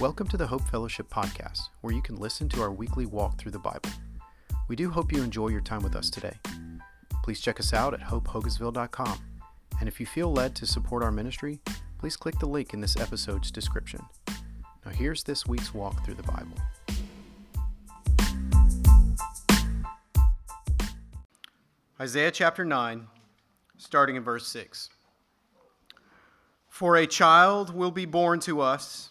Welcome to the Hope Fellowship Podcast, where you can listen to our weekly walk through the Bible. We do hope you enjoy your time with us today. Please check us out at hopehogansville.com. And if you feel led to support our ministry, please click the link in this episode's description. Now, here's this week's walk through the Bible. Isaiah chapter 9, starting in verse 6. For a child will be born to us,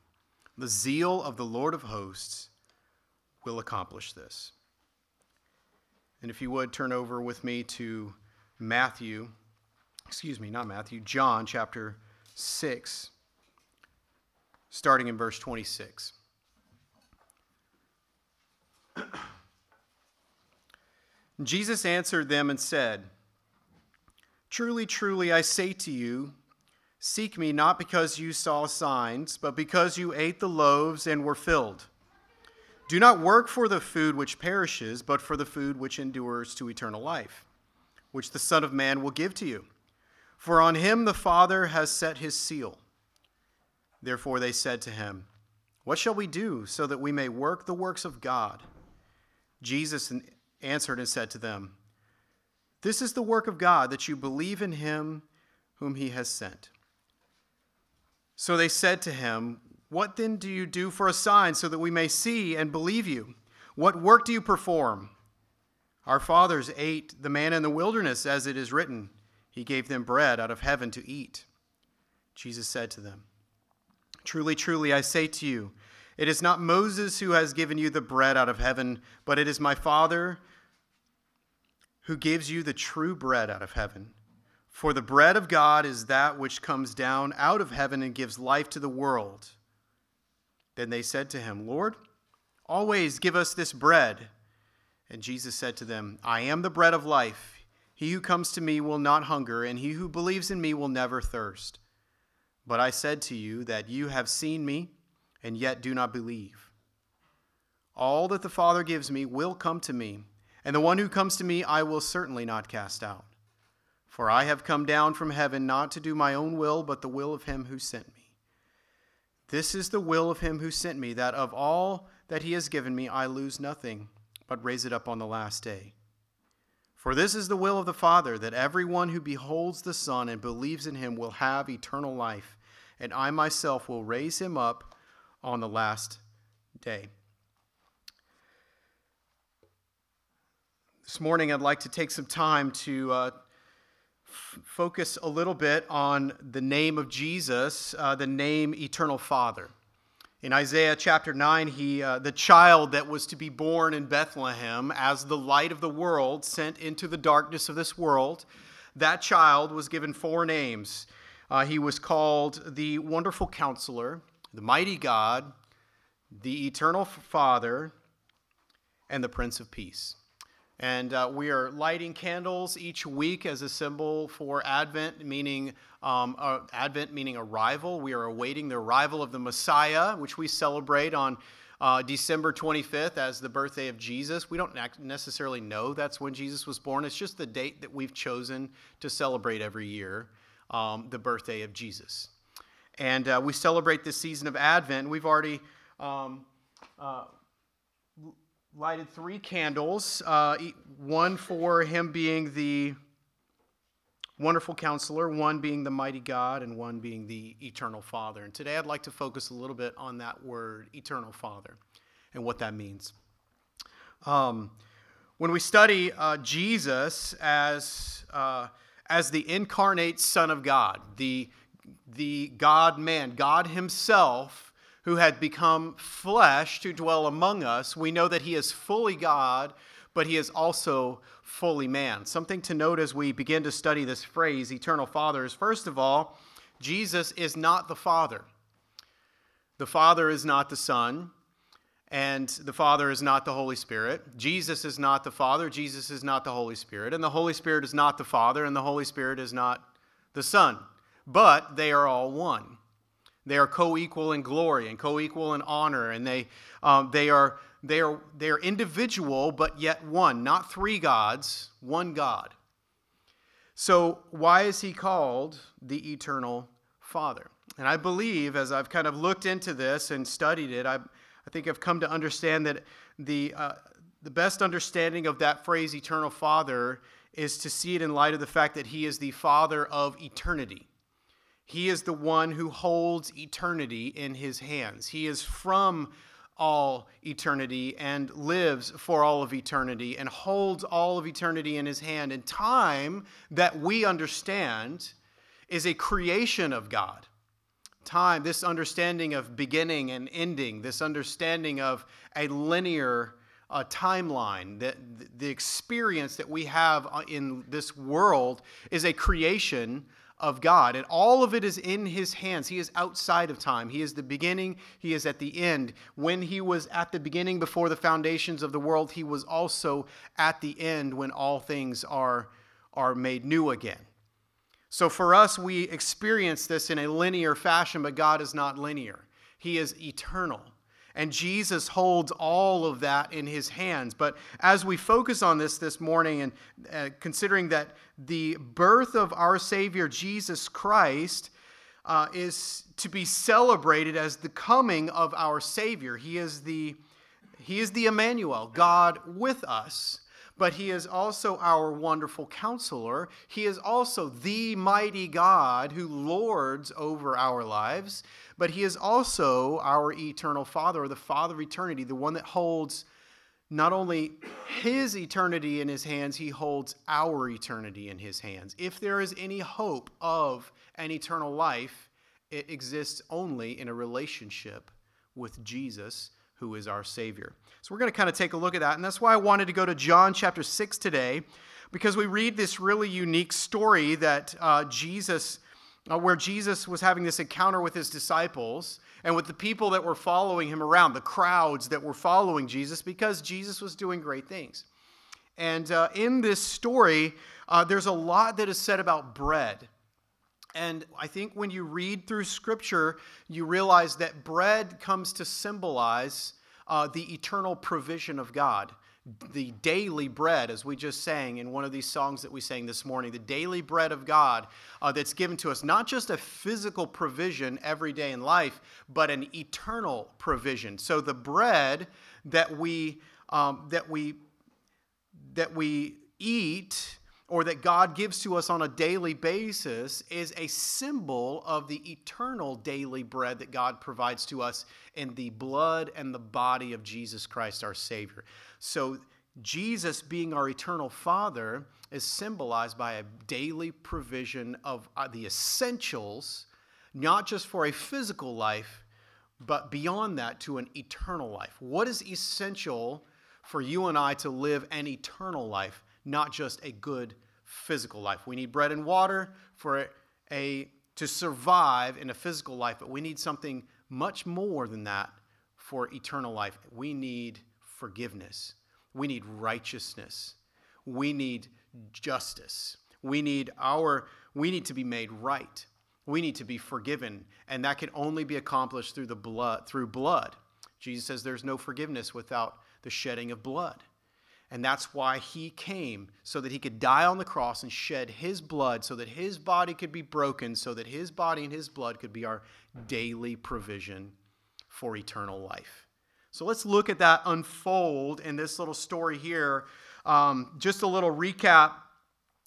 The zeal of the Lord of hosts will accomplish this. And if you would turn over with me to Matthew, excuse me, not Matthew, John chapter 6, starting in verse 26. Jesus answered them and said, Truly, truly, I say to you, seek me not because you saw signs, but because you ate the loaves and were filled. Do not work for the food which perishes, but for the food which endures to eternal life, which the Son of Man will give to you. For on him the Father has set his seal. Therefore they said to him, What shall we do so that we may work the works of God? Jesus answered and said to them, This is the work of God, that you believe in him whom he has sent. So they said to him, What then do you do for a sign so that we may see and believe you? What work do you perform? Our fathers ate the manna in the wilderness, as it is written, He gave them bread out of heaven to eat. Jesus said to them, Truly, truly, I say to you, it is not Moses who has given you the bread out of heaven, but it is my Father who gives you the true bread out of heaven. For the bread of God is that which comes down out of heaven and gives life to the world. Then they said to him, Lord, always give us this bread. And Jesus said to them, I am the bread of life. He who comes to me will not hunger, and he who believes in me will never thirst. But I said to you that you have seen me, and yet do not believe. All that the Father gives me will come to me, and the one who comes to me I will certainly not cast out. For I have come down from heaven not to do my own will, but the will of him who sent me. This is the will of him who sent me, that of all that he has given me I lose nothing, but raise it up on the last day. For this is the will of the Father, that everyone who beholds the Son and believes in him will have eternal life, and I myself will raise him up on the last day. This morning, I'd like to take some time to uh, focus a little bit on the name of Jesus, uh, the name Eternal Father. In Isaiah chapter 9, he, uh, the child that was to be born in Bethlehem as the light of the world sent into the darkness of this world, that child was given four names. Uh, he was called the Wonderful Counselor, the Mighty God, the Eternal Father, and the Prince of Peace. And uh, we are lighting candles each week as a symbol for Advent, meaning um, uh, Advent meaning arrival. We are awaiting the arrival of the Messiah, which we celebrate on uh, December 25th as the birthday of Jesus. We don't necessarily know that's when Jesus was born. It's just the date that we've chosen to celebrate every year, um, the birthday of Jesus. And uh, we celebrate this season of Advent. We've already um, uh, lighted three candles, uh, one for him being the wonderful counselor, one being the mighty God, and one being the eternal Father. And today I'd like to focus a little bit on that word, eternal Father, and what that means. Um, when we study uh, Jesus as, uh, as the incarnate Son of God, the, the God man, God Himself, who had become flesh to dwell among us, we know that he is fully God, but he is also fully man. Something to note as we begin to study this phrase, eternal Father, is first of all, Jesus is not the Father. The Father is not the Son, and the Father is not the Holy Spirit. Jesus is not the Father, Jesus is not the Holy Spirit, and the Holy Spirit is not the Father, and the Holy Spirit is not the Son. But they are all one. They are co-equal in glory and co-equal in honor, and they um, they are they are they are individual but yet one, not three gods, one God. So why is he called the eternal Father? And I believe, as I've kind of looked into this and studied it, I I think I've come to understand that the uh, the best understanding of that phrase, eternal Father, is to see it in light of the fact that he is the Father of eternity. He is the one who holds eternity in his hands. He is from all eternity and lives for all of eternity and holds all of eternity in his hand. And time that we understand is a creation of God. Time, this understanding of beginning and ending, this understanding of a linear uh, timeline, that the experience that we have uh, in this world is a creation of God. And all of it is in his hands. He is outside of time. He is the beginning, he is at the end. When he was at the beginning before the foundations of the world, he was also at the end when all things are, are made new again. So for us, we experience this in a linear fashion, but God is not linear. He is eternal. And Jesus holds all of that in his hands. But as we focus on this this morning and uh, considering that the birth of our Savior Jesus Christ uh, is to be celebrated as the coming of our Savior, he is the he is the Emmanuel, God with us but he is also our wonderful counselor. He is also the mighty God who lords over our lives, but he is also our eternal Father, or the Father of eternity, the one that holds not only his eternity in his hands, he holds our eternity in his hands. If there is any hope of an eternal life, it exists only in a relationship with Jesus who is our Savior. So we're going to kind of take a look at that. And that's why I wanted to go to John chapter 6 today, because we read this really unique story that uh, Jesus, uh, where Jesus was having this encounter with his disciples and with the people that were following him around, the crowds that were following Jesus, because Jesus was doing great things. And uh, in this story, uh, there's a lot that is said about bread. And I think when you read through Scripture, you realize that bread comes to symbolize uh, the eternal provision of God. The daily bread, as we just sang in one of these songs that we sang this morning, the daily bread of God uh, that's given to us, not just a physical provision every day in life, but an eternal provision. So the bread that we um, that we that we eat or that God gives to us on a daily basis is a symbol of the eternal daily bread that God provides to us in the blood and the body of Jesus Christ, our Savior. So, Jesus being our eternal Father is symbolized by a daily provision of uh, the essentials, not just for a physical life, but beyond that to an eternal life. What is essential for you and I to live an eternal life? not just a good physical life. We need bread and water for a to survive in a physical life, but we need something much more than that for eternal life. We need forgiveness. We need righteousness. We need justice. We need our we need to be made right. We need to be forgiven, and that can only be accomplished through the blood through blood. Jesus says there's no forgiveness without the shedding of blood. And that's why he came, so that he could die on the cross and shed his blood, so that his body could be broken, so that his body and his blood could be our daily provision for eternal life. So let's look at that unfold in this little story here. Um, just a little recap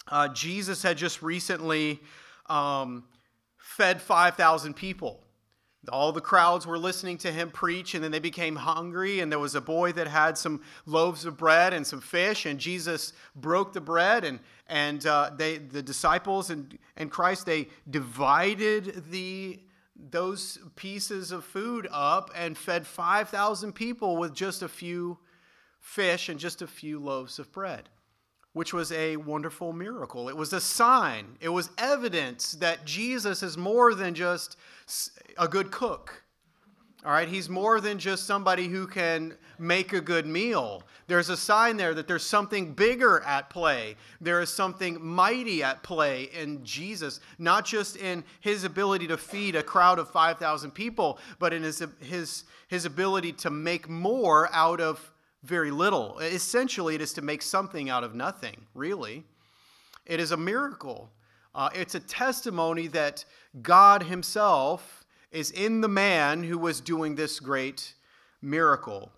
uh, Jesus had just recently um, fed 5,000 people. All the crowds were listening to him preach, and then they became hungry. And there was a boy that had some loaves of bread and some fish, and Jesus broke the bread, and and uh, they the disciples and and Christ they divided the those pieces of food up and fed five thousand people with just a few fish and just a few loaves of bread which was a wonderful miracle. It was a sign, it was evidence that Jesus is more than just a good cook. All right, he's more than just somebody who can make a good meal. There's a sign there that there's something bigger at play. There is something mighty at play in Jesus, not just in his ability to feed a crowd of 5,000 people, but in his, his, his ability to make more out of very little. Essentially, it is to make something out of nothing, really. It is a miracle. Uh, it's a testimony that God Himself is in the man who was doing this great miracle.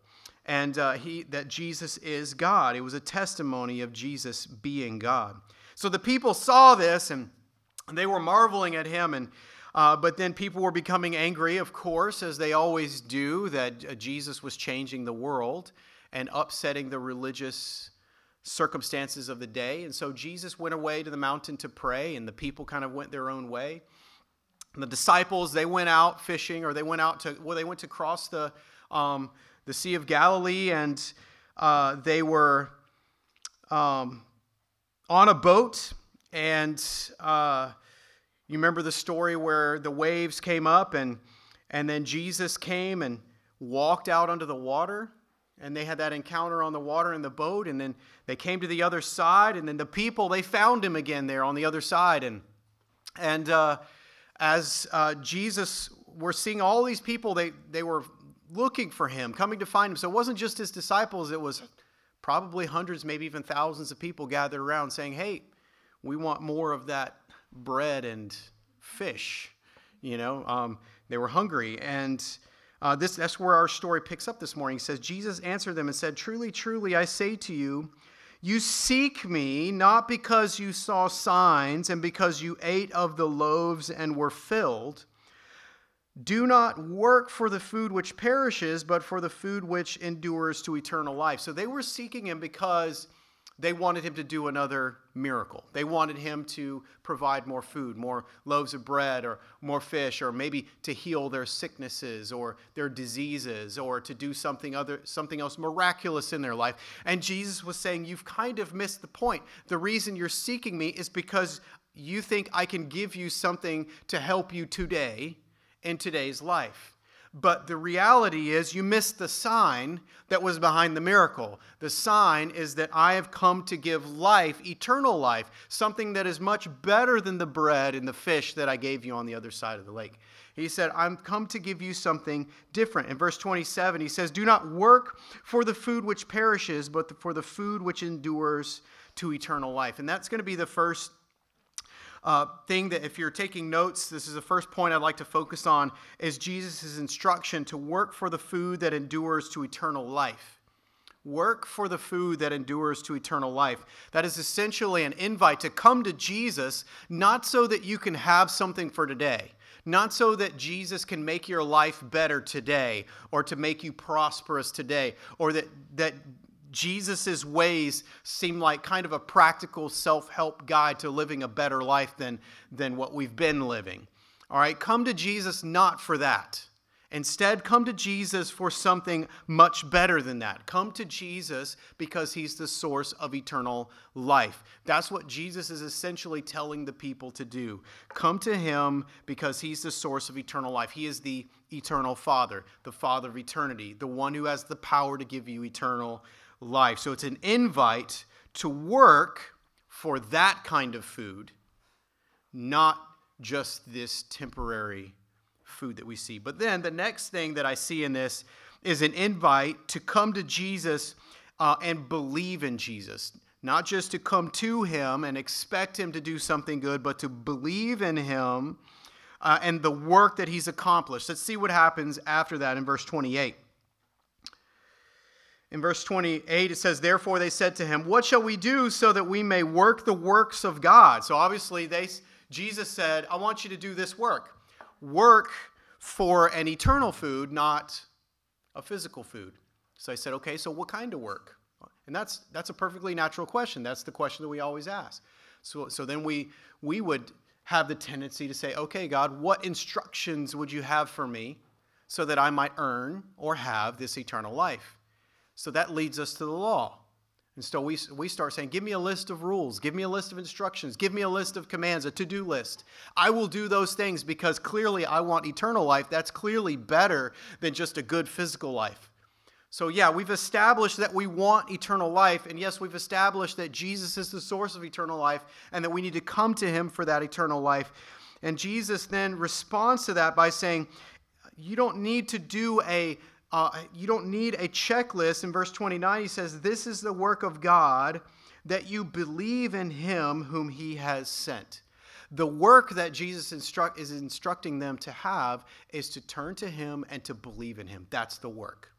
And uh, he, that Jesus is God. It was a testimony of Jesus being God. So the people saw this and they were marveling at him. And, uh, but then people were becoming angry, of course, as they always do, that uh, Jesus was changing the world and upsetting the religious circumstances of the day. And so Jesus went away to the mountain to pray, and the people kind of went their own way. And the disciples, they went out fishing, or they went out to, well, they went to cross the, um, the Sea of Galilee, and uh, they were um, on a boat. And uh, you remember the story where the waves came up, and, and then Jesus came and walked out onto the water. And they had that encounter on the water in the boat, and then they came to the other side, and then the people, they found him again there on the other side. And, and, uh, as uh, Jesus, we're seeing all these people, they, they were looking for him, coming to find him. So it wasn't just his disciples, it was probably hundreds, maybe even thousands of people gathered around saying, Hey, we want more of that bread and fish. You know, um, they were hungry. And uh, this, that's where our story picks up this morning. He says, Jesus answered them and said, Truly, truly, I say to you, you seek me not because you saw signs and because you ate of the loaves and were filled. Do not work for the food which perishes, but for the food which endures to eternal life. So they were seeking him because they wanted him to do another miracle. They wanted him to provide more food, more loaves of bread, or more fish, or maybe to heal their sicknesses or their diseases, or to do something other, something else miraculous in their life. And Jesus was saying, "You've kind of missed the point. The reason you're seeking me is because you think I can give you something to help you today in today's life." But the reality is, you missed the sign that was behind the miracle. The sign is that I have come to give life, eternal life, something that is much better than the bread and the fish that I gave you on the other side of the lake. He said, I'm come to give you something different. In verse 27, he says, Do not work for the food which perishes, but for the food which endures to eternal life. And that's going to be the first uh, thing that if you're taking notes, this is the first point I'd like to focus on is Jesus' instruction to work for the food that endures to eternal life. Work for the food that endures to eternal life. That is essentially an invite to come to Jesus, not so that you can have something for today, not so that Jesus can make your life better today, or to make you prosperous today, or that, that Jesus' ways seem like kind of a practical self help guide to living a better life than, than what we've been living. All right, come to Jesus not for that. Instead, come to Jesus for something much better than that. Come to Jesus because he's the source of eternal life. That's what Jesus is essentially telling the people to do. Come to him because he's the source of eternal life. He is the eternal Father, the Father of eternity, the one who has the power to give you eternal life. So it's an invite to work for that kind of food, not just this temporary food that we see. But then the next thing that I see in this is an invite to come to Jesus uh, and believe in Jesus. Not just to come to him and expect him to do something good, but to believe in him uh, and the work that he's accomplished. Let's see what happens after that in verse 28. In verse 28, it says, Therefore they said to him, What shall we do so that we may work the works of God? So obviously, they, Jesus said, I want you to do this work. Work for an eternal food, not a physical food. So I said, Okay, so what kind of work? And that's, that's a perfectly natural question. That's the question that we always ask. So, so then we, we would have the tendency to say, Okay, God, what instructions would you have for me so that I might earn or have this eternal life? So that leads us to the law. And so we, we start saying, Give me a list of rules, give me a list of instructions, give me a list of commands, a to do list. I will do those things because clearly I want eternal life. That's clearly better than just a good physical life. So, yeah, we've established that we want eternal life. And yes, we've established that Jesus is the source of eternal life and that we need to come to him for that eternal life. And Jesus then responds to that by saying, You don't need to do a uh, you don't need a checklist. In verse 29, he says, This is the work of God, that you believe in him whom he has sent. The work that Jesus instruct, is instructing them to have is to turn to him and to believe in him. That's the work.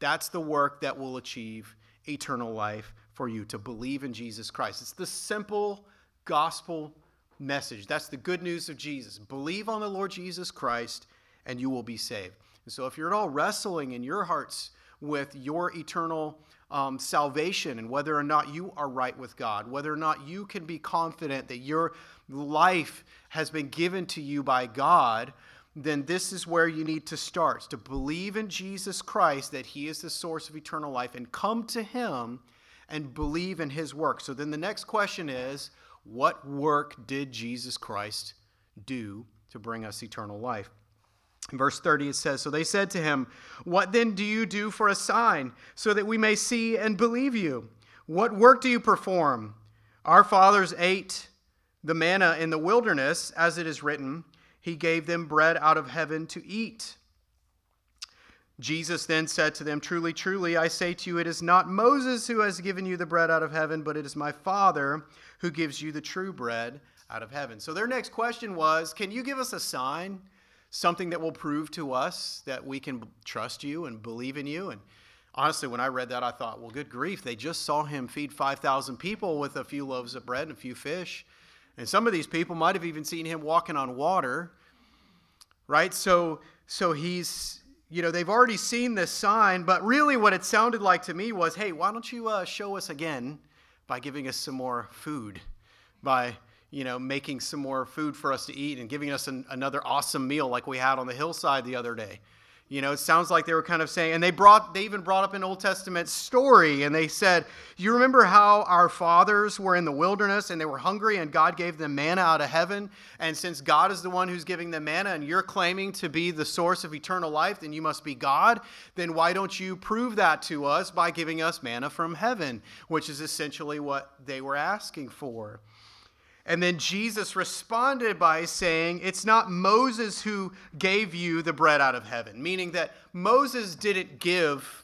That's the work that will achieve eternal life for you, to believe in Jesus Christ. It's the simple gospel message. That's the good news of Jesus. Believe on the Lord Jesus Christ, and you will be saved. And so, if you're at all wrestling in your hearts with your eternal um, salvation and whether or not you are right with God, whether or not you can be confident that your life has been given to you by God, then this is where you need to start to believe in Jesus Christ that He is the source of eternal life and come to Him and believe in His work. So then the next question is what work did Jesus Christ do to bring us eternal life? Verse 30, it says, So they said to him, What then do you do for a sign, so that we may see and believe you? What work do you perform? Our fathers ate the manna in the wilderness, as it is written, He gave them bread out of heaven to eat. Jesus then said to them, Truly, truly, I say to you, it is not Moses who has given you the bread out of heaven, but it is my Father who gives you the true bread out of heaven. So their next question was, Can you give us a sign? Something that will prove to us that we can trust you and believe in you. And honestly, when I read that, I thought, well, good grief, they just saw him feed 5,000 people with a few loaves of bread and a few fish. And some of these people might have even seen him walking on water, right? So, so he's, you know, they've already seen this sign, but really what it sounded like to me was, hey, why don't you uh, show us again by giving us some more food, by you know, making some more food for us to eat and giving us an, another awesome meal like we had on the hillside the other day. You know, it sounds like they were kind of saying, and they brought, they even brought up an Old Testament story, and they said, You remember how our fathers were in the wilderness and they were hungry, and God gave them manna out of heaven? And since God is the one who's giving them manna, and you're claiming to be the source of eternal life, then you must be God. Then why don't you prove that to us by giving us manna from heaven, which is essentially what they were asking for? And then Jesus responded by saying, It's not Moses who gave you the bread out of heaven, meaning that Moses didn't give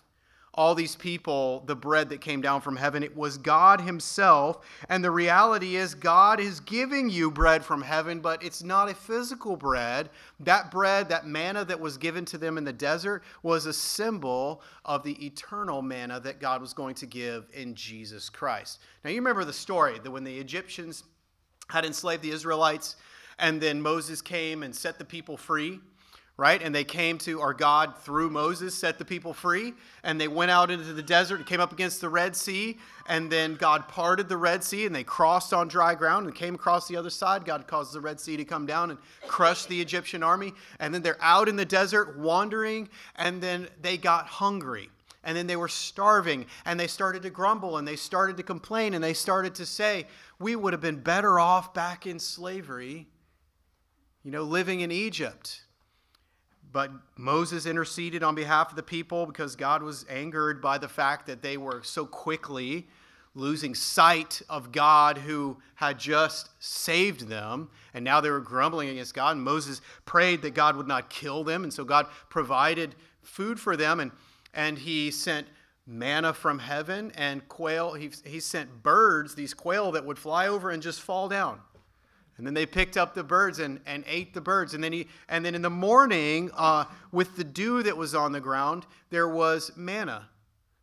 all these people the bread that came down from heaven. It was God Himself. And the reality is, God is giving you bread from heaven, but it's not a physical bread. That bread, that manna that was given to them in the desert, was a symbol of the eternal manna that God was going to give in Jesus Christ. Now, you remember the story that when the Egyptians had enslaved the Israelites, and then Moses came and set the people free, right? And they came to, our God through Moses set the people free, and they went out into the desert and came up against the Red Sea, and then God parted the Red Sea, and they crossed on dry ground and came across the other side. God caused the Red Sea to come down and crush the Egyptian army, and then they're out in the desert wandering, and then they got hungry and then they were starving and they started to grumble and they started to complain and they started to say, We would have been better off back in slavery, you know, living in Egypt. But Moses interceded on behalf of the people because God was angered by the fact that they were so quickly losing sight of God who had just saved them. And now they were grumbling against God. And Moses prayed that God would not kill them. And so God provided food for them. And and he sent manna from heaven and quail. He, he sent birds, these quail that would fly over and just fall down. And then they picked up the birds and, and ate the birds. And then, he, and then in the morning, uh, with the dew that was on the ground, there was manna,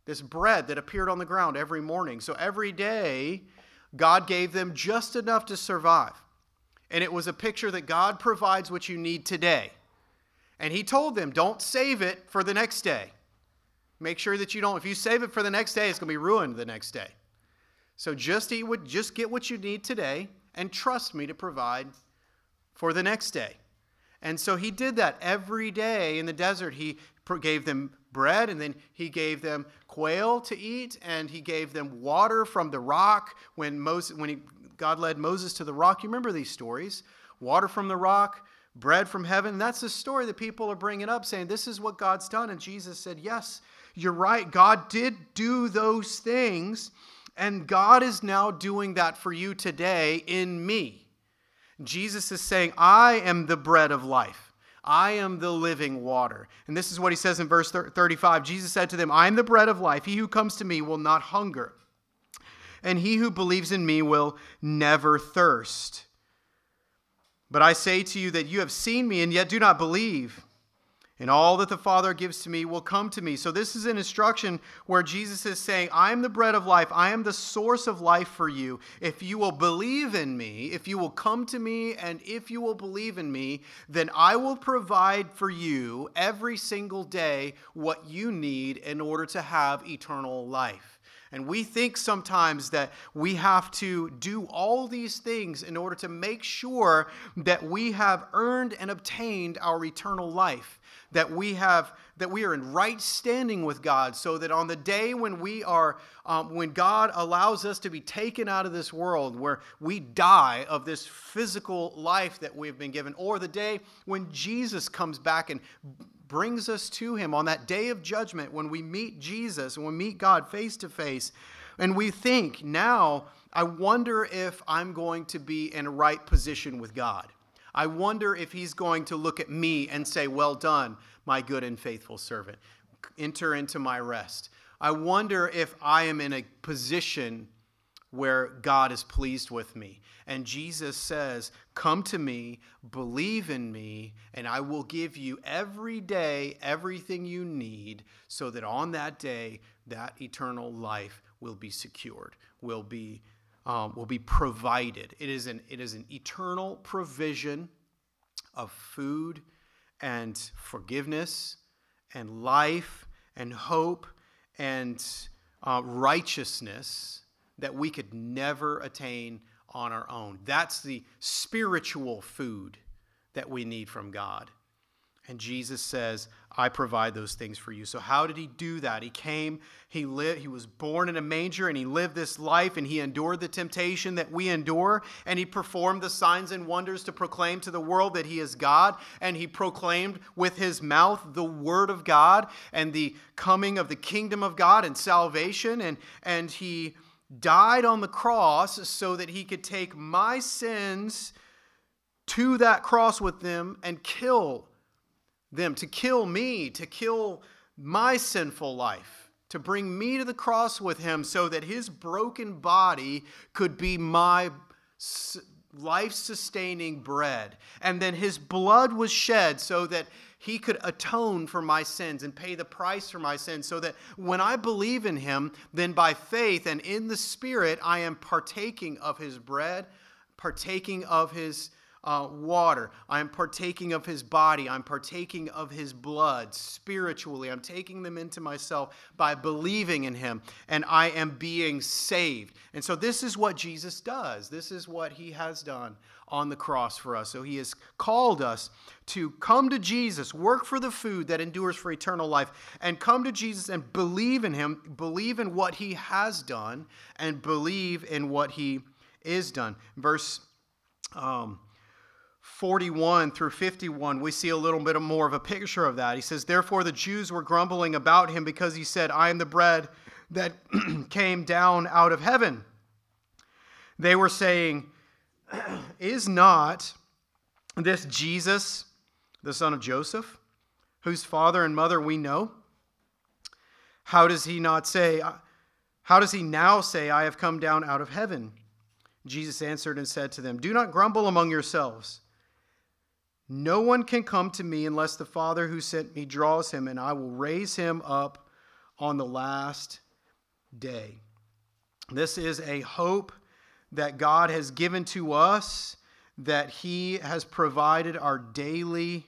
this bread that appeared on the ground every morning. So every day, God gave them just enough to survive. And it was a picture that God provides what you need today. And He told them, don't save it for the next day. Make sure that you don't, if you save it for the next day, it's going to be ruined the next day. So just eat what, just get what you need today and trust me to provide for the next day. And so he did that every day in the desert. He gave them bread, and then he gave them quail to eat, and he gave them water from the rock when Moses, when he, God led Moses to the rock. You remember these stories? Water from the rock, bread from heaven. That's the story that people are bringing up, saying this is what God's done. And Jesus said, Yes, you're right. God did do those things, and God is now doing that for you today in me. Jesus is saying, I am the bread of life. I am the living water. And this is what he says in verse 35. Jesus said to them, I am the bread of life. He who comes to me will not hunger, and he who believes in me will never thirst. But I say to you that you have seen me and yet do not believe. And all that the Father gives to me will come to me. So, this is an instruction where Jesus is saying, I am the bread of life. I am the source of life for you. If you will believe in me, if you will come to me, and if you will believe in me, then I will provide for you every single day what you need in order to have eternal life. And we think sometimes that we have to do all these things in order to make sure that we have earned and obtained our eternal life that we have that we are in right standing with god so that on the day when we are um, when god allows us to be taken out of this world where we die of this physical life that we've been given or the day when jesus comes back and brings us to him on that day of judgment when we meet jesus and we meet god face to face and we think now i wonder if i'm going to be in a right position with god I wonder if he's going to look at me and say, Well done, my good and faithful servant. Enter into my rest. I wonder if I am in a position where God is pleased with me. And Jesus says, Come to me, believe in me, and I will give you every day everything you need so that on that day, that eternal life will be secured, will be um, will be provided. It is, an, it is an eternal provision of food and forgiveness and life and hope and uh, righteousness that we could never attain on our own. That's the spiritual food that we need from God. And Jesus says, I provide those things for you. So how did he do that? He came, he lived, he was born in a manger and he lived this life and he endured the temptation that we endure and he performed the signs and wonders to proclaim to the world that he is God and he proclaimed with his mouth the word of God and the coming of the kingdom of God and salvation and and he died on the cross so that he could take my sins to that cross with them and kill them, to kill me, to kill my sinful life, to bring me to the cross with him so that his broken body could be my life sustaining bread. And then his blood was shed so that he could atone for my sins and pay the price for my sins, so that when I believe in him, then by faith and in the Spirit, I am partaking of his bread, partaking of his uh, water. I'm partaking of his body. I'm partaking of his blood spiritually. I'm taking them into myself by believing in him, and I am being saved. And so, this is what Jesus does. This is what he has done on the cross for us. So, he has called us to come to Jesus, work for the food that endures for eternal life, and come to Jesus and believe in him, believe in what he has done, and believe in what he is done. Verse. Um, 41 through 51, we see a little bit more of a picture of that. He says, Therefore, the Jews were grumbling about him because he said, I am the bread that came down out of heaven. They were saying, Is not this Jesus, the son of Joseph, whose father and mother we know? How does he not say, uh, How does he now say, I have come down out of heaven? Jesus answered and said to them, Do not grumble among yourselves. No one can come to me unless the Father who sent me draws him, and I will raise him up on the last day. This is a hope that God has given to us, that He has provided our daily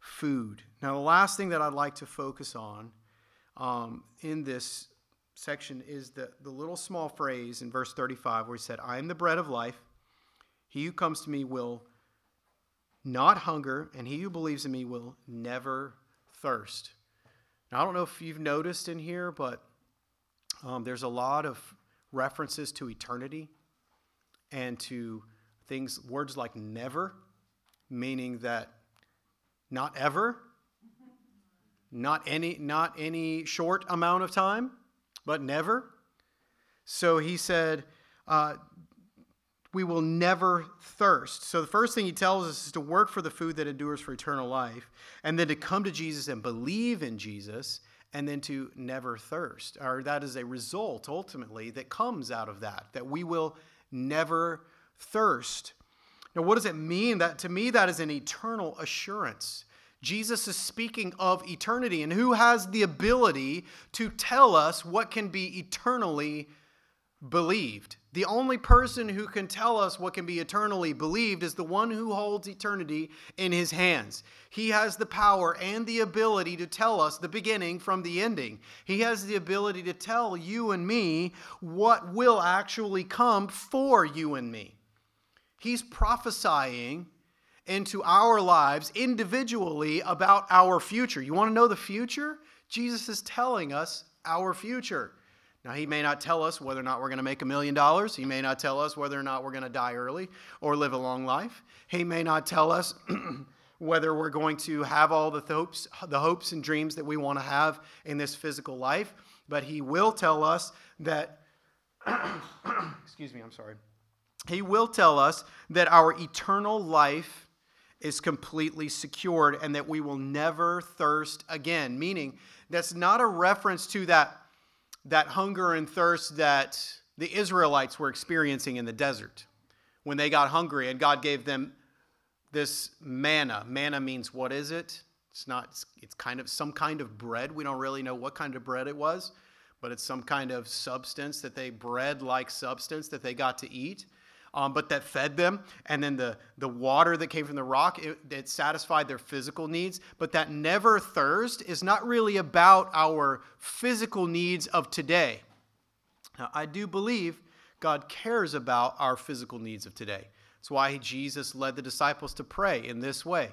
food. Now, the last thing that I'd like to focus on um, in this section is the, the little small phrase in verse 35 where He said, I am the bread of life. He who comes to me will not hunger, and he who believes in me will never thirst. Now, I don't know if you've noticed in here, but um, there's a lot of references to eternity and to things, words like never, meaning that not ever, not any, not any short amount of time, but never. So he said, uh, we will never thirst. So the first thing he tells us is to work for the food that endures for eternal life, and then to come to Jesus and believe in Jesus, and then to never thirst. Or that is a result ultimately that comes out of that, that we will never thirst. Now, what does it mean? That to me, that is an eternal assurance. Jesus is speaking of eternity, and who has the ability to tell us what can be eternally believed? The only person who can tell us what can be eternally believed is the one who holds eternity in his hands. He has the power and the ability to tell us the beginning from the ending. He has the ability to tell you and me what will actually come for you and me. He's prophesying into our lives individually about our future. You want to know the future? Jesus is telling us our future. Now, he may not tell us whether or not we're going to make a million dollars. He may not tell us whether or not we're going to die early or live a long life. He may not tell us whether we're going to have all the hopes, the hopes and dreams that we want to have in this physical life. But he will tell us that, excuse me, I'm sorry. He will tell us that our eternal life is completely secured and that we will never thirst again. Meaning, that's not a reference to that, that hunger and thirst that the Israelites were experiencing in the desert when they got hungry and God gave them this manna. Manna means what is it? It's not, it's, kind of some kind of bread. We don't really know what kind of bread it was, but it's some kind of substance that they, bread like substance that they got to eat um, but that fed them. And then the, the water that came from the rock, it satisfied their physical needs. But that never thirst is not really about our physical needs of today. Now, I do believe God cares about our physical needs of today. That's why Jesus led the disciples to pray in this way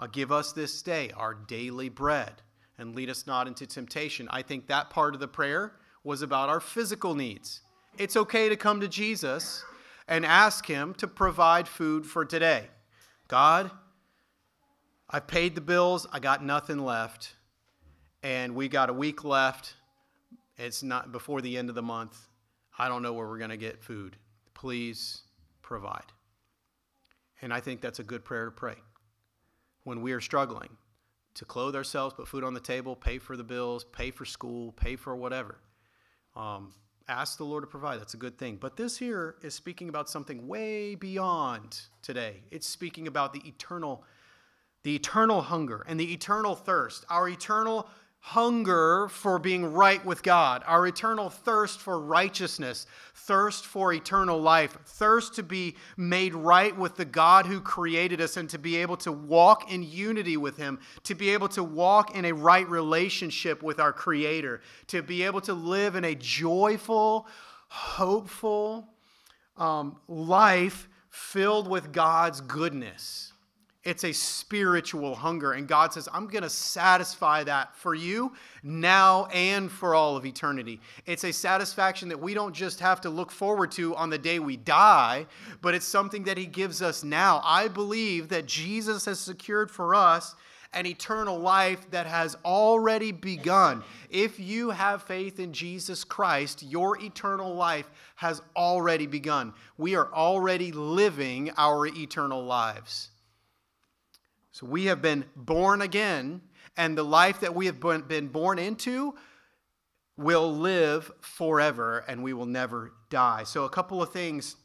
uh, Give us this day our daily bread and lead us not into temptation. I think that part of the prayer was about our physical needs. It's okay to come to Jesus and ask Him to provide food for today. God, I've paid the bills, I got nothing left, and we got a week left. It's not before the end of the month. I don't know where we're going to get food. Please provide. And I think that's a good prayer to pray when we are struggling to clothe ourselves, put food on the table, pay for the bills, pay for school, pay for whatever. Um, ask the Lord to provide. That's a good thing. But this here is speaking about something way beyond today. It's speaking about the eternal the eternal hunger and the eternal thirst, our eternal hunger for being right with God, our eternal thirst for righteousness, thirst for eternal life, thirst to be made right with the God who created us and to be able to walk in unity with Him, to be able to walk in a right relationship with our Creator, to be able to live in a joyful, hopeful um, life filled with God's goodness. It's a spiritual hunger. And God says, I'm going to satisfy that for you now and for all of eternity. It's a satisfaction that we don't just have to look forward to on the day we die, but it's something that He gives us now. I believe that Jesus has secured for us an eternal life that has already begun. If you have faith in Jesus Christ, your eternal life has already begun. We are already living our eternal lives. So we have been born again, and the life that we have been born into will live forever, and we will never die. So, a couple of things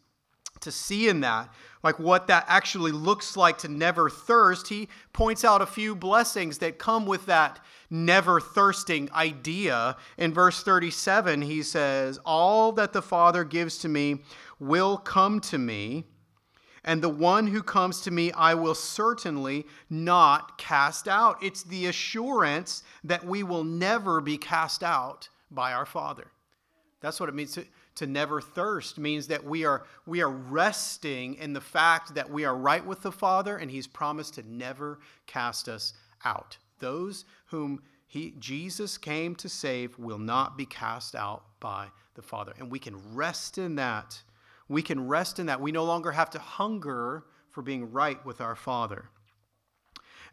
to see in that, like what that actually looks like to never thirst, he points out a few blessings that come with that never thirsting idea. In verse 37, he says, All that the Father gives to me will come to me and the one who comes to me I will certainly not cast out. It's the assurance that we will never be cast out by our Father. That's what it means to, to never thirst means that we are we are resting in the fact that we are right with the Father and he's promised to never cast us out. Those whom He, Jesus came to save, will not be cast out by the Father. And we can rest in that. We can rest in that. We no longer have to hunger for being right with our Father.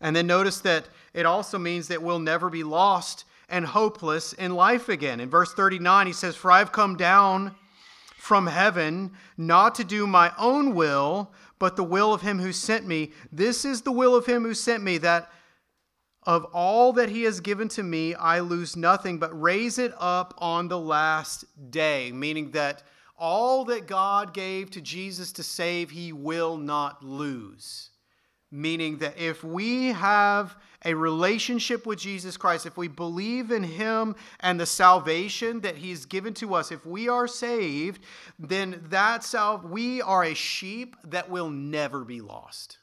And then notice that it also means that we'll never be lost and hopeless in life again. In verse 39, he says, For I've come down from heaven not to do my own will, but the will of him who sent me. This is the will of him who sent me, that of all that he has given to me, I lose nothing, but raise it up on the last day. Meaning that all that God gave to Jesus to save, he will not lose. Meaning that if we have a relationship with Jesus Christ, if we believe in him and the salvation that he's given to us, if we are saved, then that sal- we are a sheep that will never be lost.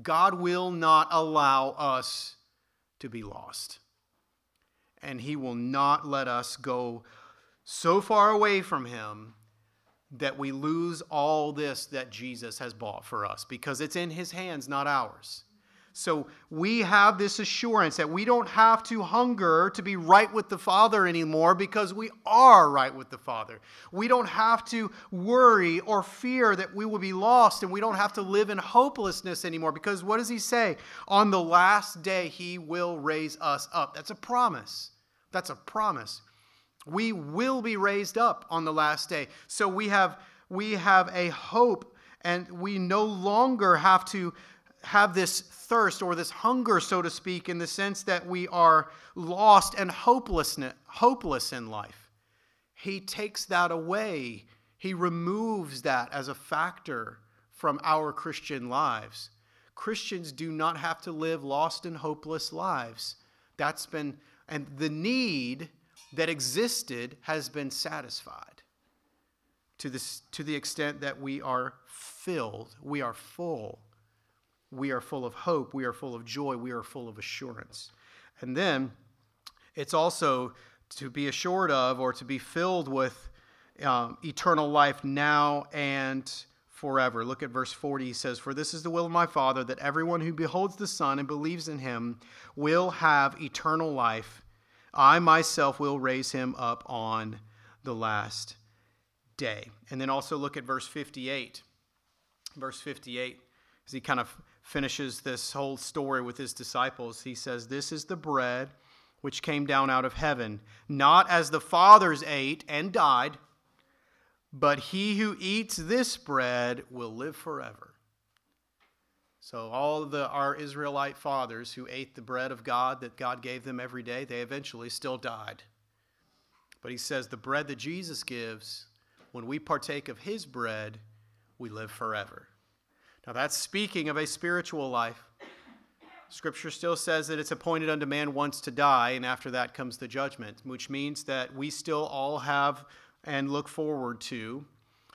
God will not allow us to be lost. And he will not let us go so far away from him that we lose all this that Jesus has bought for us because it's in his hands, not ours. So we have this assurance that we don't have to hunger to be right with the Father anymore because we are right with the Father. We don't have to worry or fear that we will be lost and we don't have to live in hopelessness anymore because what does he say? On the last day, he will raise us up. That's a promise. That's a promise. We will be raised up on the last day. So we have we have a hope and we no longer have to have this thirst or this hunger, so to speak, in the sense that we are lost and hopeless hopeless in life. He takes that away. He removes that as a factor from our Christian lives. Christians do not have to live lost and hopeless lives. That's been, and the need that existed has been satisfied to, this, to the extent that we are filled, we are full we are full of hope, we are full of joy, we are full of assurance. And then it's also to be assured of or to be filled with um, eternal life now and forever. Look at verse 40. He says, For this is the will of my Father, that everyone who beholds the Son and believes in him will have eternal life. I myself will raise him up on the last day. And then also look at verse 58. Verse 58, as he kind of finishes this whole story with his disciples. He says, This is the bread which came down out of heaven, not as the fathers ate and died, but he who eats this bread will live forever. So, all the, our Israelite fathers who ate the bread of God that God gave them every day, they eventually still died. But he says, the bread that Jesus gives, when we partake of his bread, we live forever. Now, that's speaking of a spiritual life. Scripture still says that it's appointed unto man once to die, and after that comes the judgment, which means that we still all have and look forward to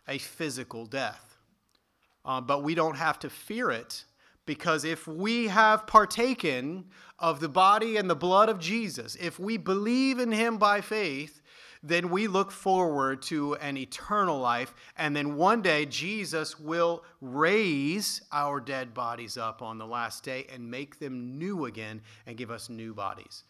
a physical death. Uh, but we don't have to fear it because if we have partaken of the body and the blood of Jesus, if we believe in him by faith, then we look forward to an eternal life. And then one day, Jesus will raise our dead bodies up on the last day and make them new again and give us new bodies.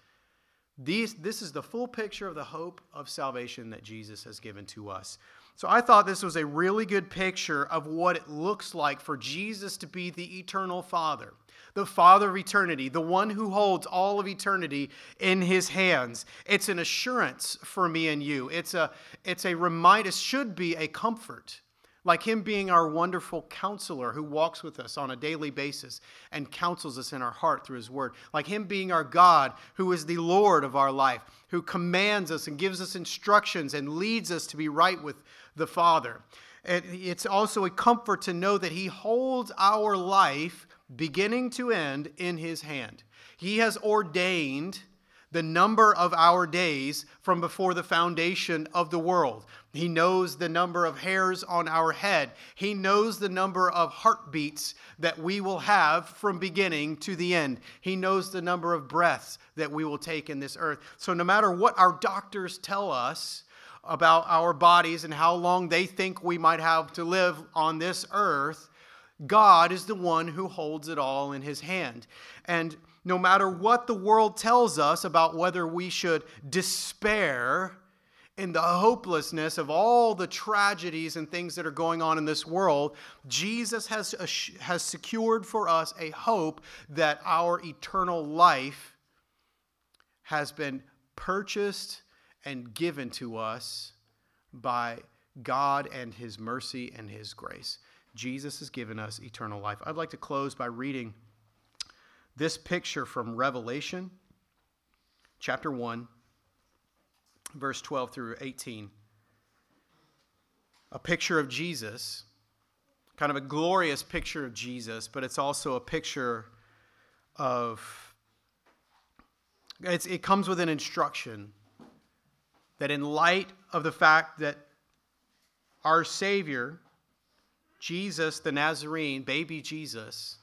These, this is the full picture of the hope of salvation that Jesus has given to us. So I thought this was a really good picture of what it looks like for Jesus to be the eternal Father the Father of eternity, the one who holds all of eternity in his hands. It's an assurance for me and you. It's a, it's a reminder, it should be a comfort. Like him being our wonderful counselor who walks with us on a daily basis and counsels us in our heart through his word. Like him being our God who is the Lord of our life, who commands us and gives us instructions and leads us to be right with the Father. It's also a comfort to know that he holds our life beginning to end, in his hand. He has ordained the number of our days from before the foundation of the world. He knows the number of hairs on our head. He knows the number of heartbeats that we will have from beginning to the end. He knows the number of breaths that we will take in this earth. So, no matter what our doctors tell us about our bodies and how long they think we might have to live on this earth, God is the one who holds it all in his hand. And no matter what the world tells us about whether we should despair in the hopelessness of all the tragedies and things that are going on in this world, Jesus has, uh, has secured for us a hope that our eternal life has been purchased and given to us by God and His mercy and His grace. Jesus has given us eternal life. I'd like to close by reading this picture from Revelation chapter 1, verse 12 through 18. A picture of Jesus, kind of a glorious picture of Jesus, but it's also a picture of, it comes with an instruction that in light of the fact that our Savior, Jesus the Nazarene, baby Jesus,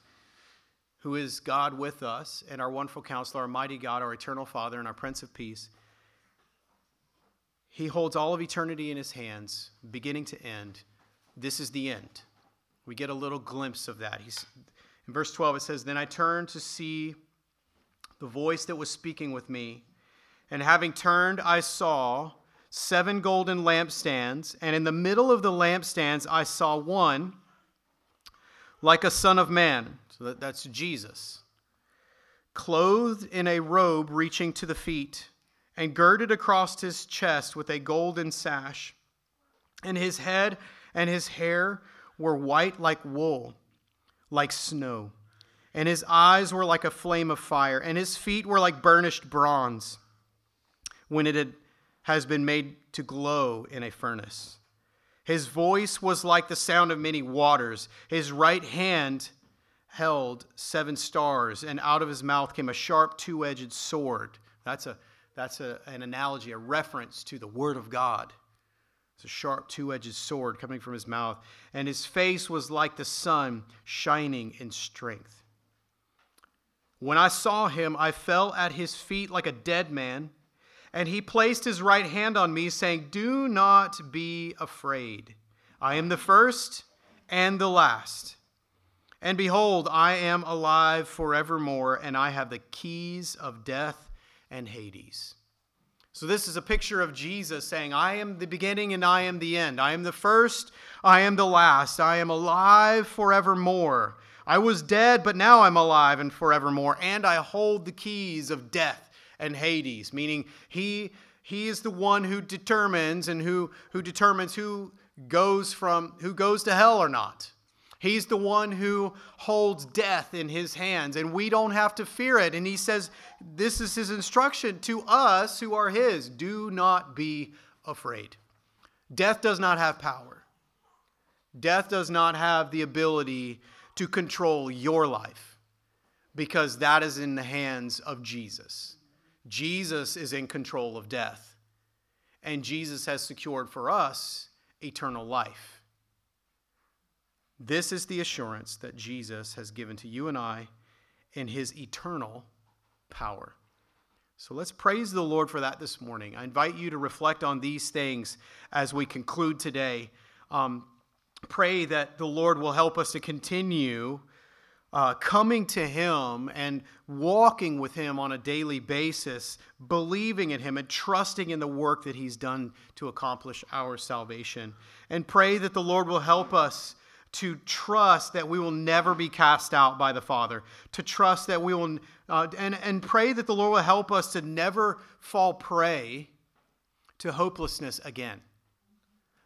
who is God with us and our wonderful counselor, our mighty God, our eternal Father, and our Prince of Peace, he holds all of eternity in his hands, beginning to end. This is the end. We get a little glimpse of that. He's, in verse 12, it says, Then I turned to see the voice that was speaking with me. And having turned, I saw seven golden lampstands. And in the middle of the lampstands, I saw one like a son of man. So that, that's Jesus. Clothed in a robe reaching to the feet and girded across his chest with a golden sash. And his head and his hair were white like wool, like snow. And his eyes were like a flame of fire, and his feet were like burnished bronze when it had, has been made to glow in a furnace. His voice was like the sound of many waters. His right hand held seven stars, and out of his mouth came a sharp two edged sword. That's a that's a, an analogy, a reference to the Word of God. It's a sharp two edged sword coming from his mouth. And his face was like the sun shining in strength. When I saw him, I fell at his feet like a dead man. And he placed his right hand on me, saying, Do not be afraid. I am the first and the last. And behold, I am alive forevermore, and I have the keys of death and Hades. So, this is a picture of Jesus saying, I am the beginning and I am the end. I am the first, I am the last. I am alive forevermore. I was dead, but now I'm alive and forevermore. And I hold the keys of death and Hades, meaning he, he is the one who determines and who, who determines who goes from who goes to hell or not. He's the one who holds death in his hands, and we don't have to fear it. And he says, This is his instruction to us who are his do not be afraid. Death does not have power, death does not have the ability to control your life because that is in the hands of Jesus. Jesus is in control of death, and Jesus has secured for us eternal life. This is the assurance that Jesus has given to you and I in his eternal power. So let's praise the Lord for that this morning. I invite you to reflect on these things as we conclude today. Um, pray that the Lord will help us to continue uh, coming to Him and walking with Him on a daily basis, believing in Him and trusting in the work that He's done to accomplish our salvation. And pray that the Lord will help us to trust that we will never be cast out by the Father, to trust that we will, uh, and, and pray that the Lord will help us to never fall prey to hopelessness again.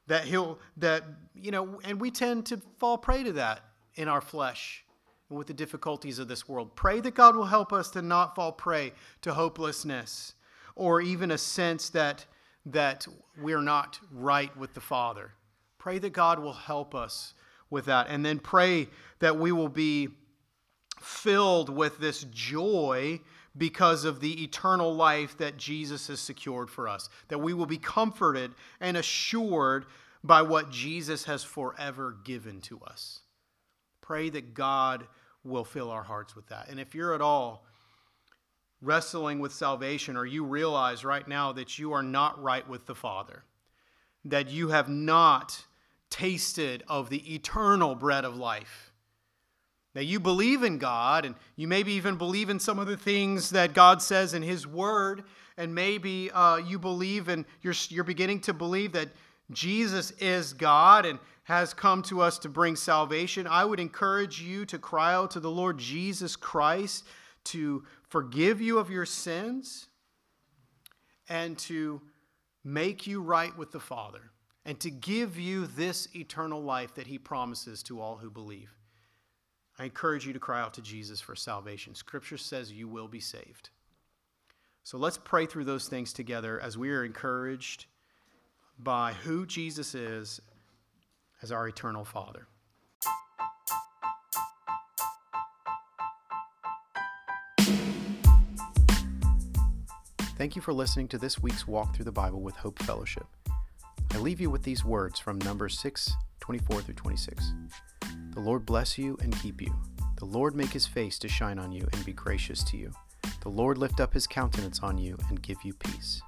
That He'll, that, you know, and we tend to fall prey to that in our flesh and with the difficulties of this world. Pray that God will help us to not fall prey to hopelessness or even a sense that, that we're not right with the Father. Pray that God will help us with that. And then pray that we will be filled with this joy because of the eternal life that Jesus has secured for us. That we will be comforted and assured by what Jesus has forever given to us. Pray that God will fill our hearts with that. And if you're at all wrestling with salvation, or you realize right now that you are not right with the Father, that you have not tasted of the eternal bread of life, Now, you believe in God and you maybe even believe in some of the things that God says in His Word, and maybe uh, you believe and you're, you're beginning to believe that Jesus is God and has come to us to bring salvation, I would encourage you to cry out to the Lord Jesus Christ to forgive you of your sins and to make you right with the Father and to give you this eternal life that He promises to all who believe. I encourage you to cry out to Jesus for salvation. Scripture says you will be saved. So let's pray through those things together as we are encouraged by who Jesus is as our eternal Father. Thank you for listening to this week's Walk Through the Bible with Hope Fellowship. I leave you with these words from Numbers 6 24 through 26. The Lord bless you and keep you. The Lord make his face to shine on you and be gracious to you. The Lord lift up his countenance on you and give you peace.